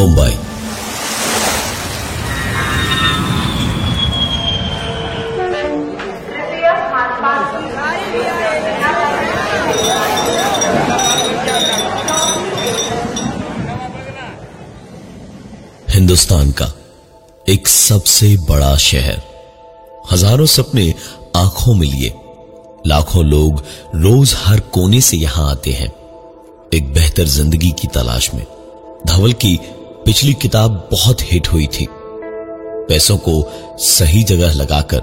मुंबई हिंदुस्तान का एक सबसे बड़ा शहर। हज़ारों सपने आँखों में लिए। लाखों लोग रोज हर कोने से यहाँ आते हैं। एक बेहतर ज़िंदगी की तलाश में। धवल की पिछली किताब बहुत हिट हुई थी। पैसों को सही जगह लगाकर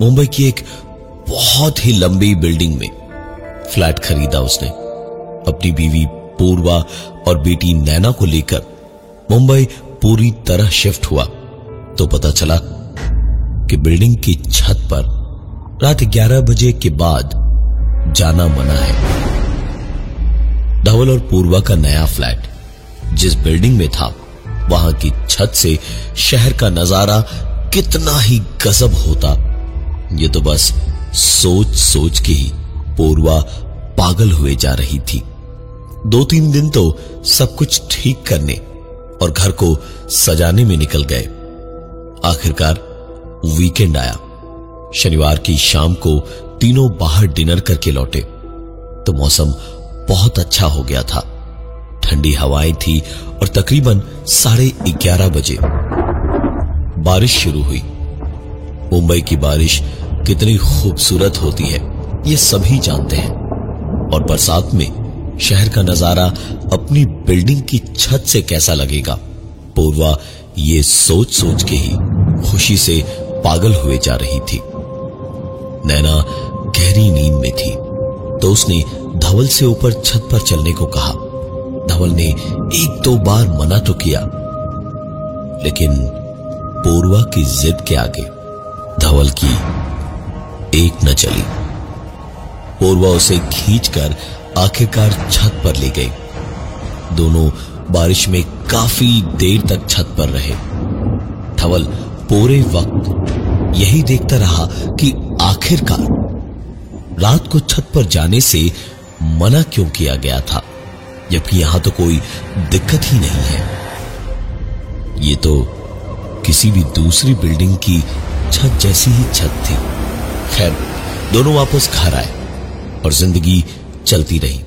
मुंबई की एक बहुत ही लंबी बिल्डिंग में फ्लैट खरीदा उसने। अपनी बीवी पूर्वा और बेटी नैना को लेकर मुंबई पूरी तरह शिफ्ट हुआ। तो पता चला कि बिल्डिंग की छत पर रात 11 बजे के बाद जाना मना है। धवल और पूर्वा का नया फ्लैट जिस बिल्डिंग में था वहाँ की छत से शहर का नज़ारा कितना ही गजब होता। ये तो बस सोच सोच के ही पूर्वा पागल हुए जा रही थी। दो तीन दिन तो सब कुछ ठीक करने और घर को सजाने में निकल गए। आखिरकार वीकेंड आया। शनिवार की शाम को तीनों बाहर डिनर करके लौटे। तो मौसम बहुत अच्छा हो गया था। ठंडी हवाएँ थी और तकरीबन साढ़े ग्यारह बजे बारिश शुरू हुई। मुंबई की बारिश कितनी खूबसूरत होती है, ये सभी जानते हैं। और बरसात में शहर का नज़ारा अपनी बिल्डिंग की छत से कैसा लगेगा, पूर्वा ये सोच सोच के ही खुशी से पागल हुए जा रही थी। नैना गहरी नींद में थी तो उसने धवल से ऊपर छत पर चलने को कहा। धवल ने एक दो बार मना तो किया, लेकिन पूर्वा की जिद के आगे धवल की एक न चली। पूर्वा उसे खींचकर आखिरकार छत पर ले गई। दोनों बारिश में काफ़ी देर तक छत पर रहे। धवल पूरे वक्त यही देखता रहा कि आखिरकार रात को छत पर जाने से मना क्यों किया गया था। जबकि यहाँ तो कोई दिक्कत ही नहीं है। ये तो किसी भी दूसरी बिल्डिंग की छत जैसी ही छत थी। खैर, दोनों वापस घर आए और ज़िंदगी चलती रही।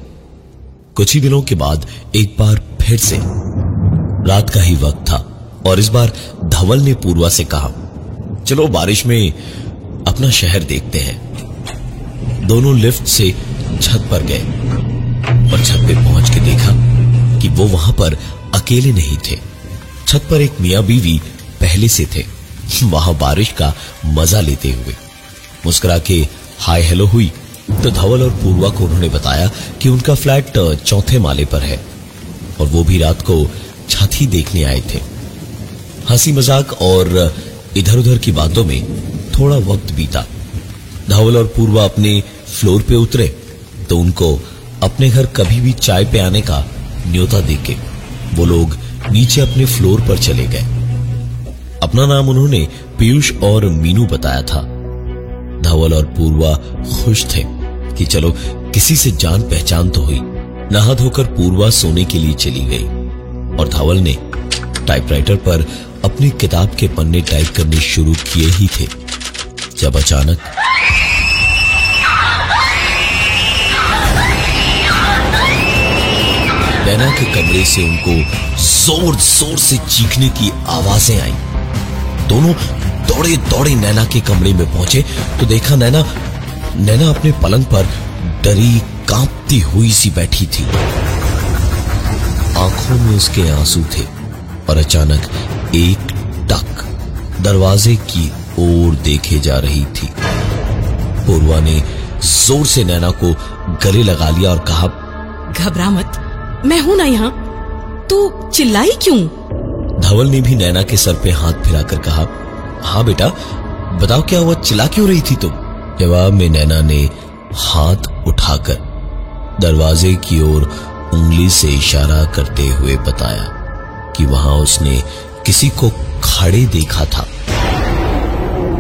कुछ ही दिनों के बाद एक बार फिर से रात का ही वक्त था और इस बार धवल ने पूर्वा से कहा, चलो बारिश में अपना शहर देखते हैं। दोनों लिफ्ट से छत पर गए। और छत पे पहुँच के देखा कि वो वहाँ पर अकेले नहीं थे, छत पर एक मियाँ बीवी पहले से थे, वहाँ बारिश का मज़ा लेते हुए। मुस्कुरा के हाय हेलो हुई तो धवल और पूर्वा को उन्होंने बताया कि उनका फ्लैट चौथे माले पर है, और वो भी रात को छत ही देखने आए थे। हँसी मज़ाक और इधर उधर की बातों में थोड़ा वक्त बीता। धवल और पूर्वा अपने फ्लोर पे उतरे तो उनको अपने घर कभी भी चाय पे आने का न्योता देके वो लोग नीचे अपने फ्लोर पर चले गए। अपना नाम उन्होंने पीयूष और मीनू बताया था। धवल और पूर्वा खुश थे कि चलो, किसी से जान पहचान तो हुई। नहा धोकर पूर्वा सोने के लिए चली गई और धवल ने टाइपराइटर पर अपनी किताब के पन्ने टाइप करने शुरू किए ही थे। जब अचानक नैना के कमरे से उनको ज़ोर ज़ोर से चीखने की आवाज़ें आई। दोनों दौड़े दौड़े नैना के कमरे में पहुँचे। तो देखा नैना नैना अपने पलंग पर डरी, कांपती हुई सी बैठी थी। आँखों में उसके आँसू थे और अचानक एक टक दरवाजे की ओर देखे जा रही थी। पूर्वा ने ज़ोर से नैना को गले लगा लिया और कहा, घबरा मत। मैं हूँ ना यहाँ। तू चिल्लाई क्यों? धवल ने भी नैना के सर पे हाथ फिराकर कहा हाँ बेटा, बताओ क्या हुआ? चिल्ला क्यों रही थी तुम? जवाब में नैना ने हाथ उठाकर दरवाजे की ओर उंगली से इशारा करते हुए बताया कि वहाँ उसने किसी को खड़े देखा था,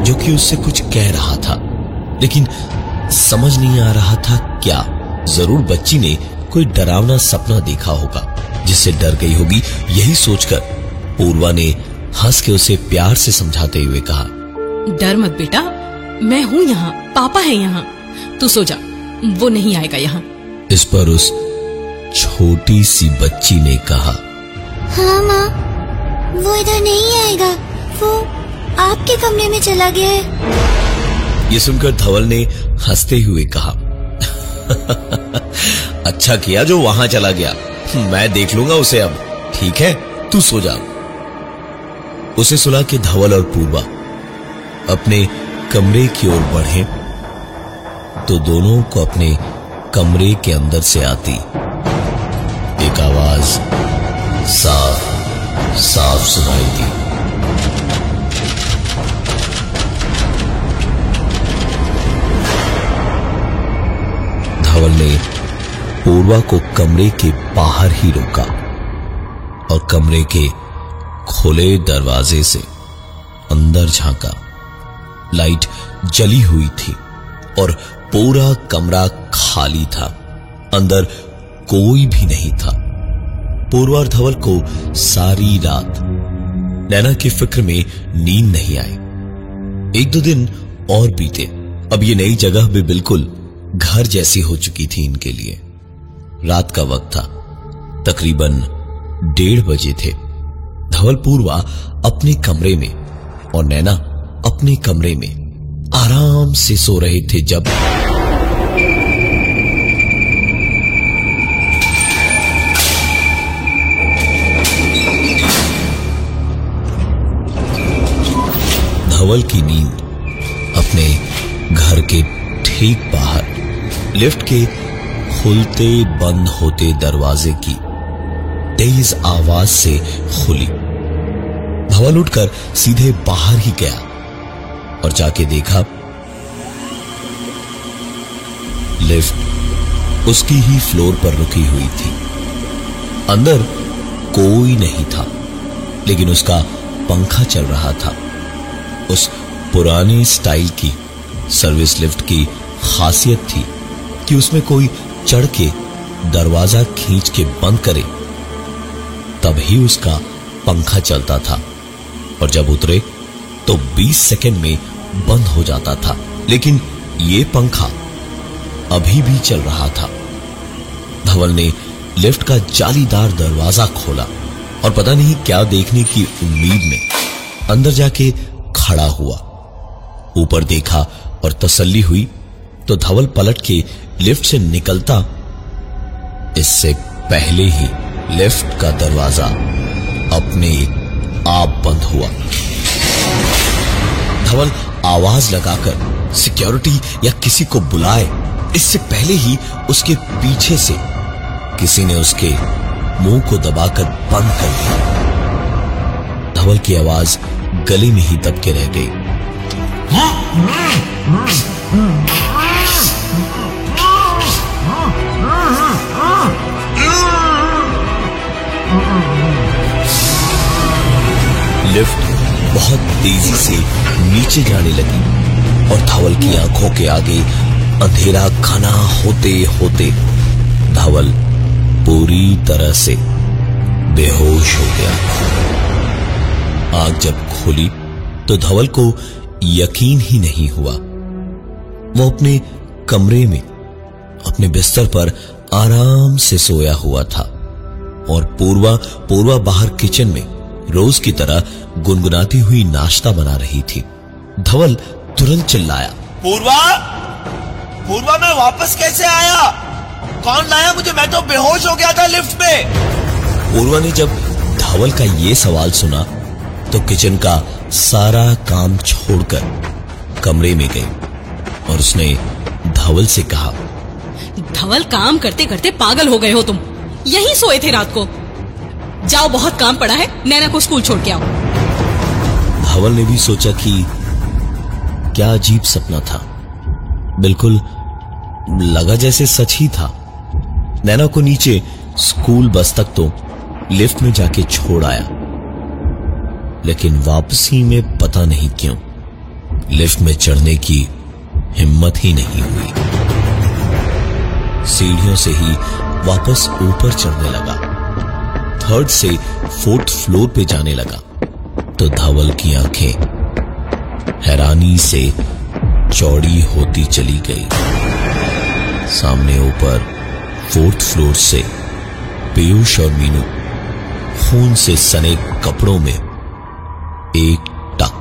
जो कि उससे कुछ कह रहा था। लेकिन समझ नहीं आ रहा था क्या। ज़रूर बच्ची ने कोई डरावना सपना देखा होगा जिससे डर गई होगी यही सोचकर पूर्वा ने हंस के उसे प्यार से समझाते हुए कहा डर मत बेटा मैं हूँ यहाँ पापा है यहाँ। तू सो जा वो नहीं आएगा यहाँ. इस पर उस छोटी सी बच्ची ने कहा हाँ माँ वो इधर नहीं आएगा वो आपके कमरे में चला गया है। ये सुनकर धवल ने हँसते हुए कहा अच्छा किया जो वहाँ चला गया। मैं देख लूँगा उसे अब। ठीक है, तू सो जा। उसे सुला के धवल और पूर्वा अपने कमरे की ओर बढ़े तो दोनों को अपने कमरे के अंदर से आती। एक आवाज़ साफ़ साफ़ सुनाई दी। धवल ने पूर्वा को कमरे के बाहर ही रोका और कमरे के खुले दरवाजे से अंदर झांका। लाइट जली हुई थी और पूरा कमरा खाली था। अंदर कोई भी नहीं था। पूर्वा और धवल को सारी रात नैना की फ़िक्र में नींद नहीं आई। एक दो दिन और बीते। अब ये नई जगह भी बिल्कुल घर जैसी हो चुकी थी इनके लिए। रात का वक्त था। तकरीबन डेढ़ बजे थे। धवल पूर्वा अपने कमरे में और नैना अपने कमरे में आराम से सो रहे थे जब धवल की नींद अपने घर के ठीक बाहर, लिफ्ट के खुलते बंद होते दरवाजे की तेज आवाज़ से खुली। धवल उठकर सीधे बाहर ही गया और जाके देखा, लिफ्ट उसकी ही फ्लोर पर रुकी हुई थी। अंदर कोई नहीं था, लेकिन उसका पंखा चल रहा था। उस पुराने स्टाइल की सर्विस लिफ्ट की खासियत थी कि उसमें कोई चढ़ के दरवाज़ा खींच के बंद करे, तभी उसका पंखा चलता था और जब उतरे तो 20 सेकंड में बंद हो जाता था। लेकिन ये पंखा अभी भी चल रहा था। धवल ने लिफ्ट का जालीदार दरवाज़ा खोला और पता नहीं क्या देखने की उम्मीद में अंदर जाके खड़ा हुआ। ऊपर देखा और तसल्ली हुई तो धवल पलट के लिफ्ट से निकलता। इससे पहले ही लिफ्ट का दरवाज़ा अपने आप बंद हुआ। धवल आवाज़ लगाकर सिक्योरिटी या किसी को बुलाए। इससे पहले ही उसके पीछे से किसी ने उसके मुँह को दबाकर बंद कर दिया। धवल की आवाज़ गले में ही दबके रह गई। बहुत तेज़ी से नीचे जाने लगी और धवल की आँखों के आगे अंधेरा घना होते होते धवल पूरी तरह से बेहोश हो गया। आग जब खोली तो धवल को यकीन ही नहीं हुआ। वो अपने कमरे में, अपने बिस्तर पर आराम से सोया हुआ था और पूर्वा पूर्वा बाहर किचन में रोज की तरह गुनगुनाती हुई नाश्ता बना रही थी। धवल तुरंत चिल्लाया पूर्वा पूर्वा मैं वापस कैसे आया? कौन लाया मुझे? मैं तो बेहोश हो गया था लिफ्ट में। पूर्वा ने जब धवल का ये सवाल सुना तो किचन का सारा काम छोड़कर कमरे में गई और उसने धवल से कहा धवल काम करते करते पागल हो गए हो तुम। यही सोए थे रात को। जाओ, बहुत काम पड़ा है, नैना को स्कूल छोड़ के आओ। धवल ने भी सोचा कि क्या अजीब सपना था। बिल्कुल लगा जैसे सच ही था। नैना को नीचे स्कूल बस तक तो लिफ्ट में जाके छोड़ आया। लेकिन वापसी में पता नहीं क्यों, लिफ्ट में चढ़ने की हिम्मत ही नहीं हुई। सीढ़ियों से ही वापस ऊपर चढ़ने लगा। थर्ड से फोर्थ फ्लोर पे जाने लगा तो धवल की आँखें हैरानी से चौड़ी होती चली गई। सामने ऊपर फोर्थ फ्लोर से पीयूष और मीनू खून से सने कपड़ों में एक टक,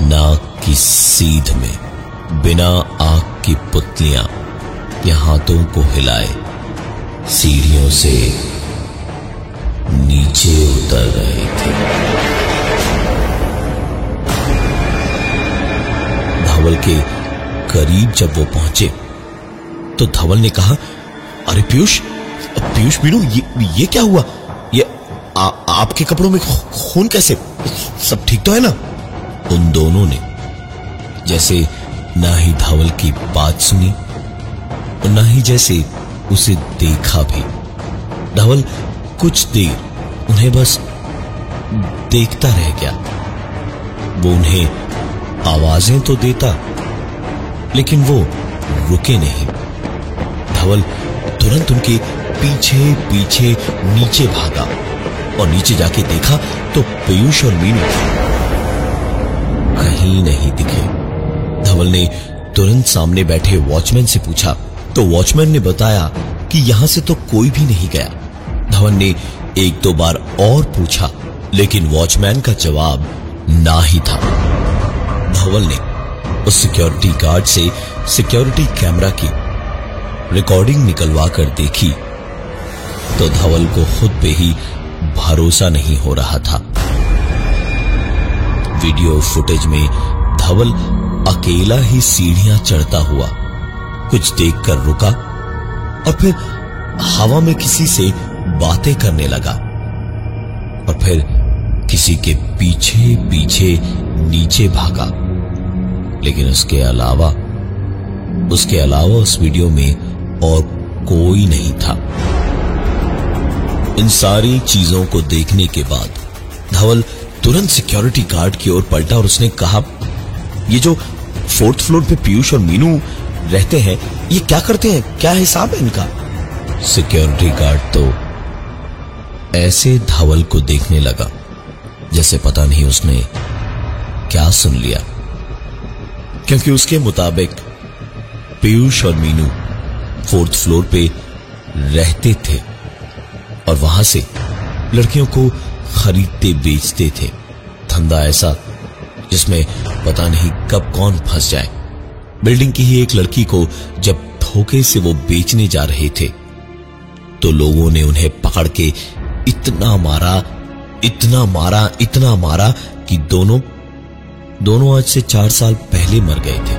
नाक की सीध में बिना आग की पुतलियाँ या हाथों को हिलाए, सीढ़ियों से नीचे उतर रहे थे। धवल के करीब जब वो पहुँचे तो धवल ने कहा अरे पीयूष पीयूष मीनू ये ये क्या हुआ? ये आ, आपके कपड़ों में खून कैसे? सब ठीक तो है ना? उन दोनों ने जैसे ना ही धवल की बात सुनी और ना ही जैसे उसे देखा भी। धवल कुछ देर उन्हें बस देखता रह गया। वो उन्हें आवाज़ें तो देता, लेकिन वो रुके नहीं। धवल तुरंत उनके पीछे पीछे, नीचे भागा और नीचे जाके देखा तो पीयूष और मीनू कहीं नहीं दिखे। धवल ने तुरंत सामने बैठे वॉचमैन से पूछा तो वॉचमैन ने बताया कि यहाँ से तो कोई भी नहीं गया। धवन ने एक दो बार और पूछा, लेकिन वॉचमैन का जवाब ना ही था। धवल ने उस सिक्योरिटी गार्ड से सिक्योरिटी कैमरा की रिकॉर्डिंग निकलवा कर देखी तो धवल को खुद पे ही भरोसा नहीं हो रहा था। वीडियो फुटेज में धवल अकेला ही सीढ़ियाँ चढ़ता हुआ कुछ देखकर रुका और फिर हवा में किसी से बातें करने लगा और फिर किसी के पीछे पीछे नीचे भागा। लेकिन उसके अलावा उसके अलावा उस वीडियो में और कोई नहीं था। इन सारी चीज़ों को देखने के बाद धवल तुरंत सिक्योरिटी गार्ड की ओर पलटा और उसने कहा, ये जो फोर्थ फ्लोर पे पीयूष और मीनू रहते हैं, ये क्या करते हैं? क्या हिसाब है इनका? सिक्योरिटी गार्ड तो ऐसे धवल को देखने लगा, जैसे पता नहीं उसने क्या सुन लिया। क्योंकि उसके मुताबिक पीयूष और मीनू फोर्थ फ्लोर पे रहते थे और वहाँ से लड़कियों को खरीदते, बेचते थे। धंधा ऐसा जिसमें पता नहीं कब कौन फंस जाए। बिल्डिंग की ही एक लड़की को जब धोखे से वो बेचने जा रहे थे तो लोगों ने उन्हें पकड़ के इतना मारा इतना मारा इतना मारा कि दोनों दोनों आज से चार साल पहले मर गए थे।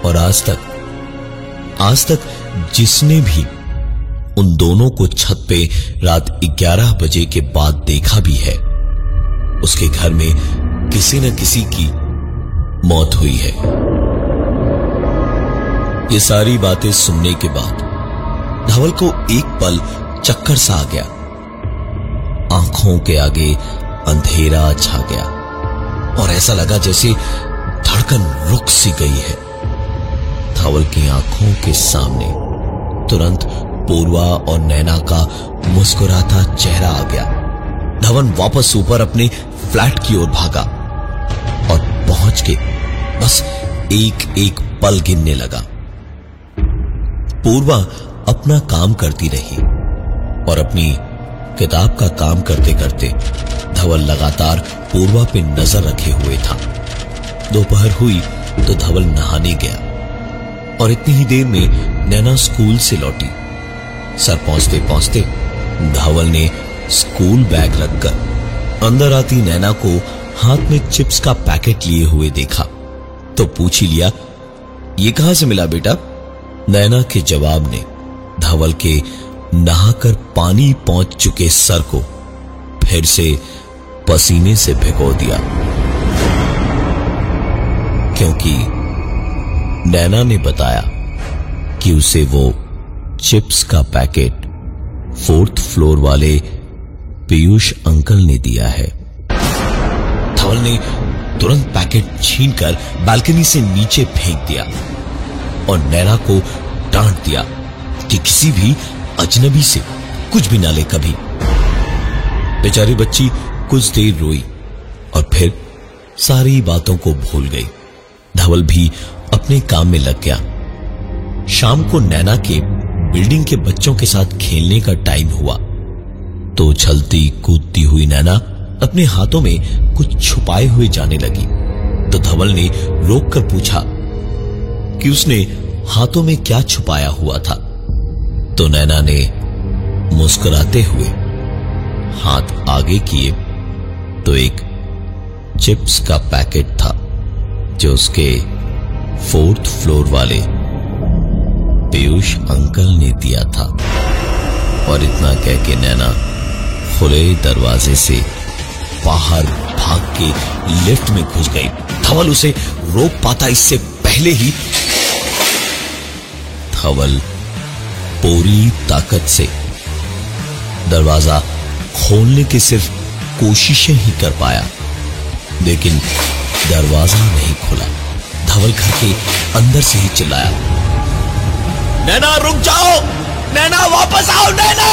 और आज तक आज तक जिसने भी उन दोनों को छत पे रात 11 बजे के बाद देखा भी है, उसके घर में किसी न किसी की मौत हुई है। ये सारी बातें सुनने के बाद धवल को एक पल चक्कर सा आ गया। आँखों के आगे अंधेरा छा गया। और ऐसा लगा जैसे धड़कन रुक सी गई है। धवल की आँखों के सामने तुरंत पूर्वा और नैना का मुस्कुराता चेहरा आ गया। धवन वापस ऊपर अपने फ्लैट की ओर भागा और पहुँच के बस एक एक पल गिनने लगा। पूर्वा अपना काम करती रही और अपनी किताब का काम करते करते धवल लगातार पूर्वा पे नज़र रखे हुए था। दोपहर हुई तो धवल नहाने गया और इतनी ही देर में नैना स्कूल से लौटी। सर पहुँचते पहुँचते धवल ने स्कूल बैग रखकर अंदर आती नैना को हाथ में चिप्स का पैकेट लिए हुए देखा। तो पूछ ही लिया, ये कहाँ से मिला बेटा? नैना के जवाब ने धवल के नहाकर पानी पहुँच चुके सर को, फिर से पसीने से भिगो दिया। क्योंकि नैना ने बताया कि उसे वो चिप्स का पैकेट फोर्थ फ्लोर वाले पीयूष अंकल ने दिया है। धवल ने तुरंत पैकेट छीनकर बालकनी से नीचे फेंक दिया और नैना को डांट दिया कि किसी भी अजनबी से कुछ भी ना ले कभी। बेचारी बच्ची कुछ देर रोई और फिर सारी बातों को भूल गई। धवल भी अपने काम में लग गया। शाम को नैना के बिल्डिंग के बच्चों के साथ खेलने का टाइम हुआ। तो उछलती कूदती हुई नैना अपने हाथों में कुछ छुपाए हुए जाने लगी। तो धवल ने रोक कर पूछा कि उसने हाथों में क्या छुपाया हुआ था? तो नैना ने मुस्कुराते हुए हाथ आगे किए तो एक चिप्स का पैकेट था, जो उसके फोर्थ फ्लोर वाले पीयूष अंकल ने दिया था। और इतना कह के नैना खुले दरवाजे से बाहर भाग के लिफ्ट में घुस गई। धवल उसे रोक पाता, इससे पहले ही धवल पूरी ताकत से। दरवाज़ा खोलने की सिर्फ़ कोशिशें ही कर पाया, लेकिन दरवाज़ा नहीं खुला। धवल घर के अंदर से ही चिल्लाया, नैना, रुक जाओ! नैना, वापस आओ, नैना!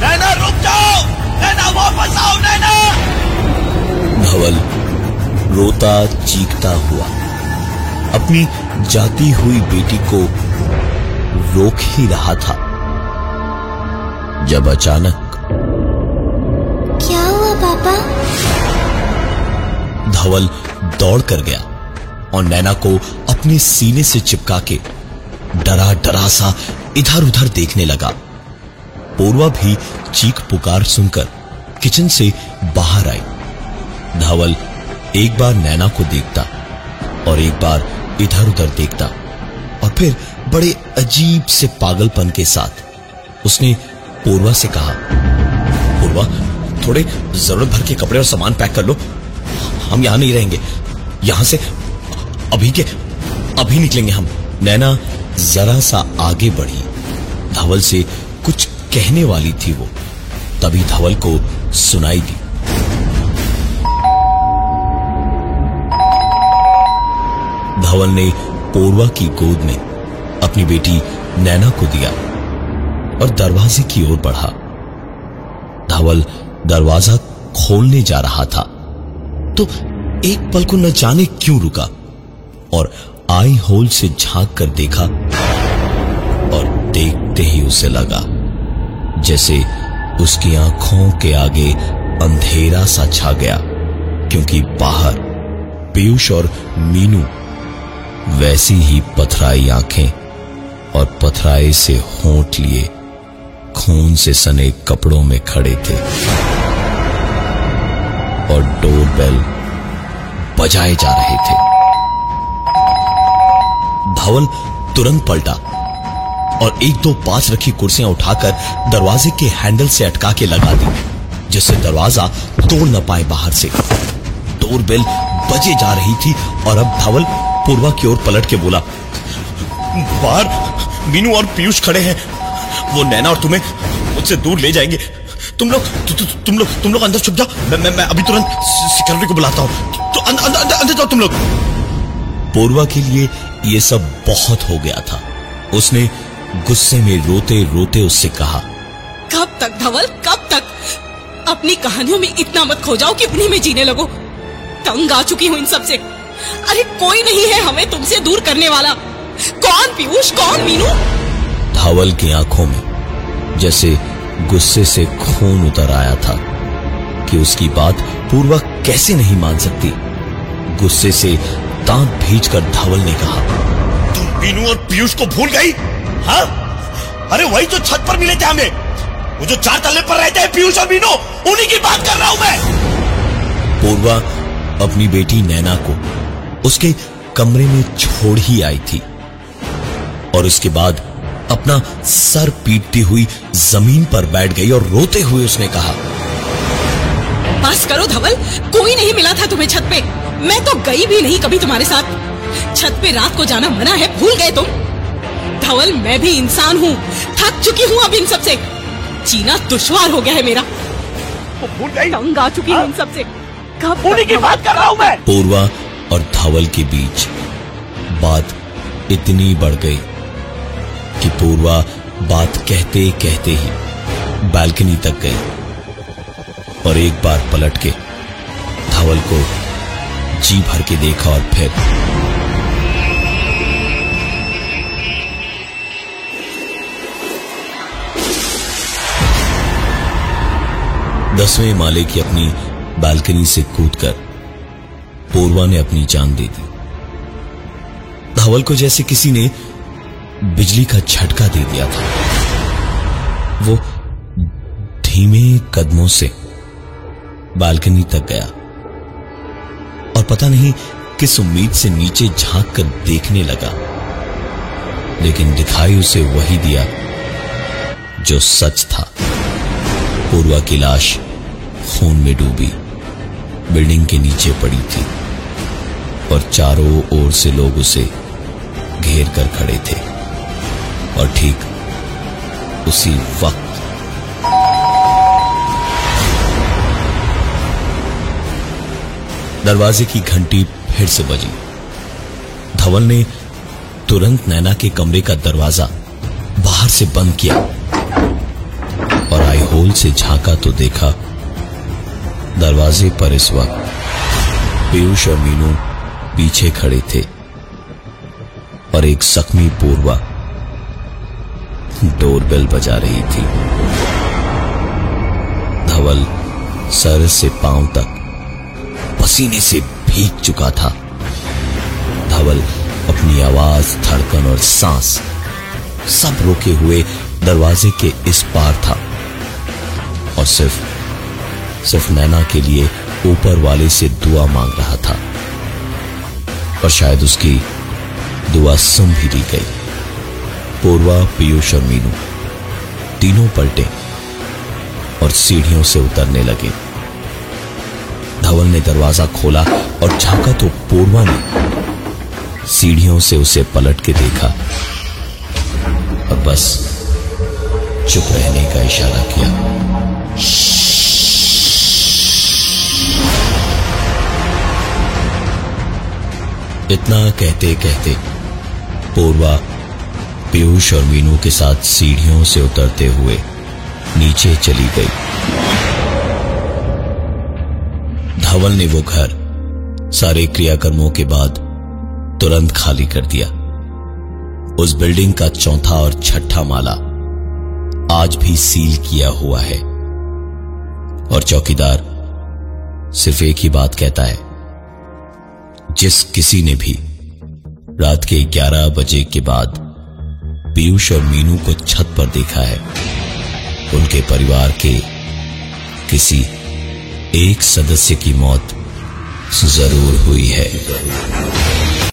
नैना, रुक जाओ! नैना, वापस आओ, नैना! धवल रोता चीखता हुआ अपनी जाती हुई बेटी को रोक ही रहा था। जब अचानक क्या हुआ पापा? धवल दौड़ कर गया और नैना को अपने सीने से चिपका के डरा डरा सा इधर उधर देखने लगा। पूर्वा भी चीख पुकार सुनकर किचन से बाहर आई। धवल एक बार नैना को देखता और एक बार इधर उधर देखता। और फिर बड़े अजीब से पागलपन के साथ उसने पूर्वा से कहा, पूर्वा, थोड़े ज़रूरत भर के कपड़े और सामान पैक कर लो। हम यहाँ नहीं रहेंगे। यहाँ से अभी के, अभी निकलेंगे हम। नैना जरा सा आगे बढ़ी। धवल से कुछ कहने वाली थी वो। तभी धवल को सुनाई दी। धवल ने पोरवा की गोद में अपनी बेटी नैना को दिया और दरवाजे की ओर बढ़ा। धवल दरवाज़ा खोलने जा रहा था। तो एक पल को न जाने क्यों रुका और आई होल से झाँक कर देखा और देखते ही उसे लगा जैसे उसकी आँखों के आगे अंधेरा सा छा गया, क्योंकि बाहर पीयूष और मीनू वैसी ही पथराई आँखें और पथराए से होंठ लिए खून से सने कपड़ों में खड़े थे और डोर बेल बजाए जा रहे थे। धवल तुरंत पलटा और एक दो पास रखी कुर्सियाँ उठाकर दरवाजे के हैंडल से अटका के लगा दी, जिससे दरवाज़ा तोड़ न पाए बाहर से। डोर बेल बजे जा रही थी और अब धवल पूर्वा की ओर पलट के बोला बाहर मीनू और पीयूष खड़े हैं। वो नैना और तुम्हें मुझसे दूर ले जाएँगे। तुम लोग तु, तु, तुम लोग तुम लोग अंदर छुप जाओ। मैं मैं, मैं अभी तुरंत सिक्योरिटी को बुलाता हूँ। तो अंदर अंदर अंदर, अंदर जाओ तुम लोग। पूर्वा के लिए यह सब बहुत हो गया था। उसने गुस्से में रोते रोते उससे कहा कब तक धवल कब तक? अपनी कहानियों में इतना मत खो जाओ कि उन्हीं में जीने लगो। तंग आ चुकी हूँ इन सबसे। अरे कोई नहीं है हमें तुमसे दूर करने वाला। कौन पीयूष? कौन मीनू? धवल की आँखों में जैसे गुस्से से खून उतर आया था कि उसकी बात पूर्वा कैसे नहीं मान सकती। गुस्से से दांत भींच कर धवल ने कहा तुम मीनू और पीयूष को भूल गई? हाँ? अरे वही तो छत पर मिले थे हमें। वो जो चार तले पर रहते हैं पीयूष और मीनू उन्हीं की बात कर रहा हूँ मैं। पूर्वा अपनी बेटी नैना को उसके कमरे में छोड़ ही आई थी। और उसके बाद अपना सर पीटती हुई ज़मीन पर बैठ गई और रोते हुए उसने कहा बस करो धवल कोई नहीं मिला था तुम्हें छत पे। मैं तो गई भी नहीं कभी तुम्हारे साथ। छत पे रात को जाना मना है भूल गए तुम। धवल मैं भी इंसान हूँ थक चुकी हूँ अब इन सबसे। जीना दुश्वार हो गया है मेरा। वो भूल गई। तंग आ चुकी हूँ इन सबसे। कब की बात कर रहा हूँ मैं। पूर्वा और धवल के बीच बात इतनी बढ़ गई कि पूर्वा बात कहते कहते ही बालकनी तक गई और एक बार पलट के धवल को जी भर के देखा और फिर दसवें माले की अपनी बालकनी से कूदकर पूर्वा ने अपनी जान दे दी। धवल को जैसे किसी ने बिजली का झटका दे दिया था। वो धीमे कदमों से बालकनी तक गया। और पता नहीं किस उम्मीद से नीचे झाँक कर देखने लगा। लेकिन दिखाई उसे वही दिया जो सच था। पूर्वा की लाश खून में डूबी, बिल्डिंग के नीचे पड़ी थी। और चारों ओर से लोग उसे घेर कर खड़े थे। और ठीक उसी वक्त दरवाजे की घंटी फिर से बजी। धवल ने तुरंत नैना के कमरे का दरवाज़ा बाहर से बंद किया और आई होल से झांका तो देखा। दरवाजे पर इस वक्त पीयूष और मीनू पीछे खड़े थे और एक जख्मी पूर्वा डोरबेल बजा रही थी। धवल सर से पाँव तक पसीने से भीग चुका था। धवल अपनी आवाज़, धड़कन और सांस सब रोके हुए दरवाजे के इस पार था और सिर्फ़ सिर्फ़ नैना के लिए ऊपर वाले से दुआ मांग रहा था। और शायद उसकी दुआ सुन भी ली गई। पूर्वा, पीयूष और मीनू तीनों पलटे और सीढ़ियों से उतरने लगे। धवल ने दरवाज़ा खोला और झांका तो पूर्वा ने सीढ़ियों से उसे पलट के देखा। और बस चुप रहने का इशारा किया। इतना कहते कहते पूर्वा, पीयूष और मीनू के साथ सीढ़ियों से उतरते हुए नीचे चली गई। धवल ने वो घर, सारे क्रियाकर्मों के बाद तुरंत खाली कर दिया। उस बिल्डिंग का चौथा और छठा माला आज भी सील किया हुआ है। और चौकीदार सिर्फ़ एक ही बात कहता है जिस किसी ने भी रात के 11 बजे के बाद पीयूष और मीनू को छत पर देखा है। उनके परिवार के किसी एक सदस्य की मौत ज़रूर हुई है।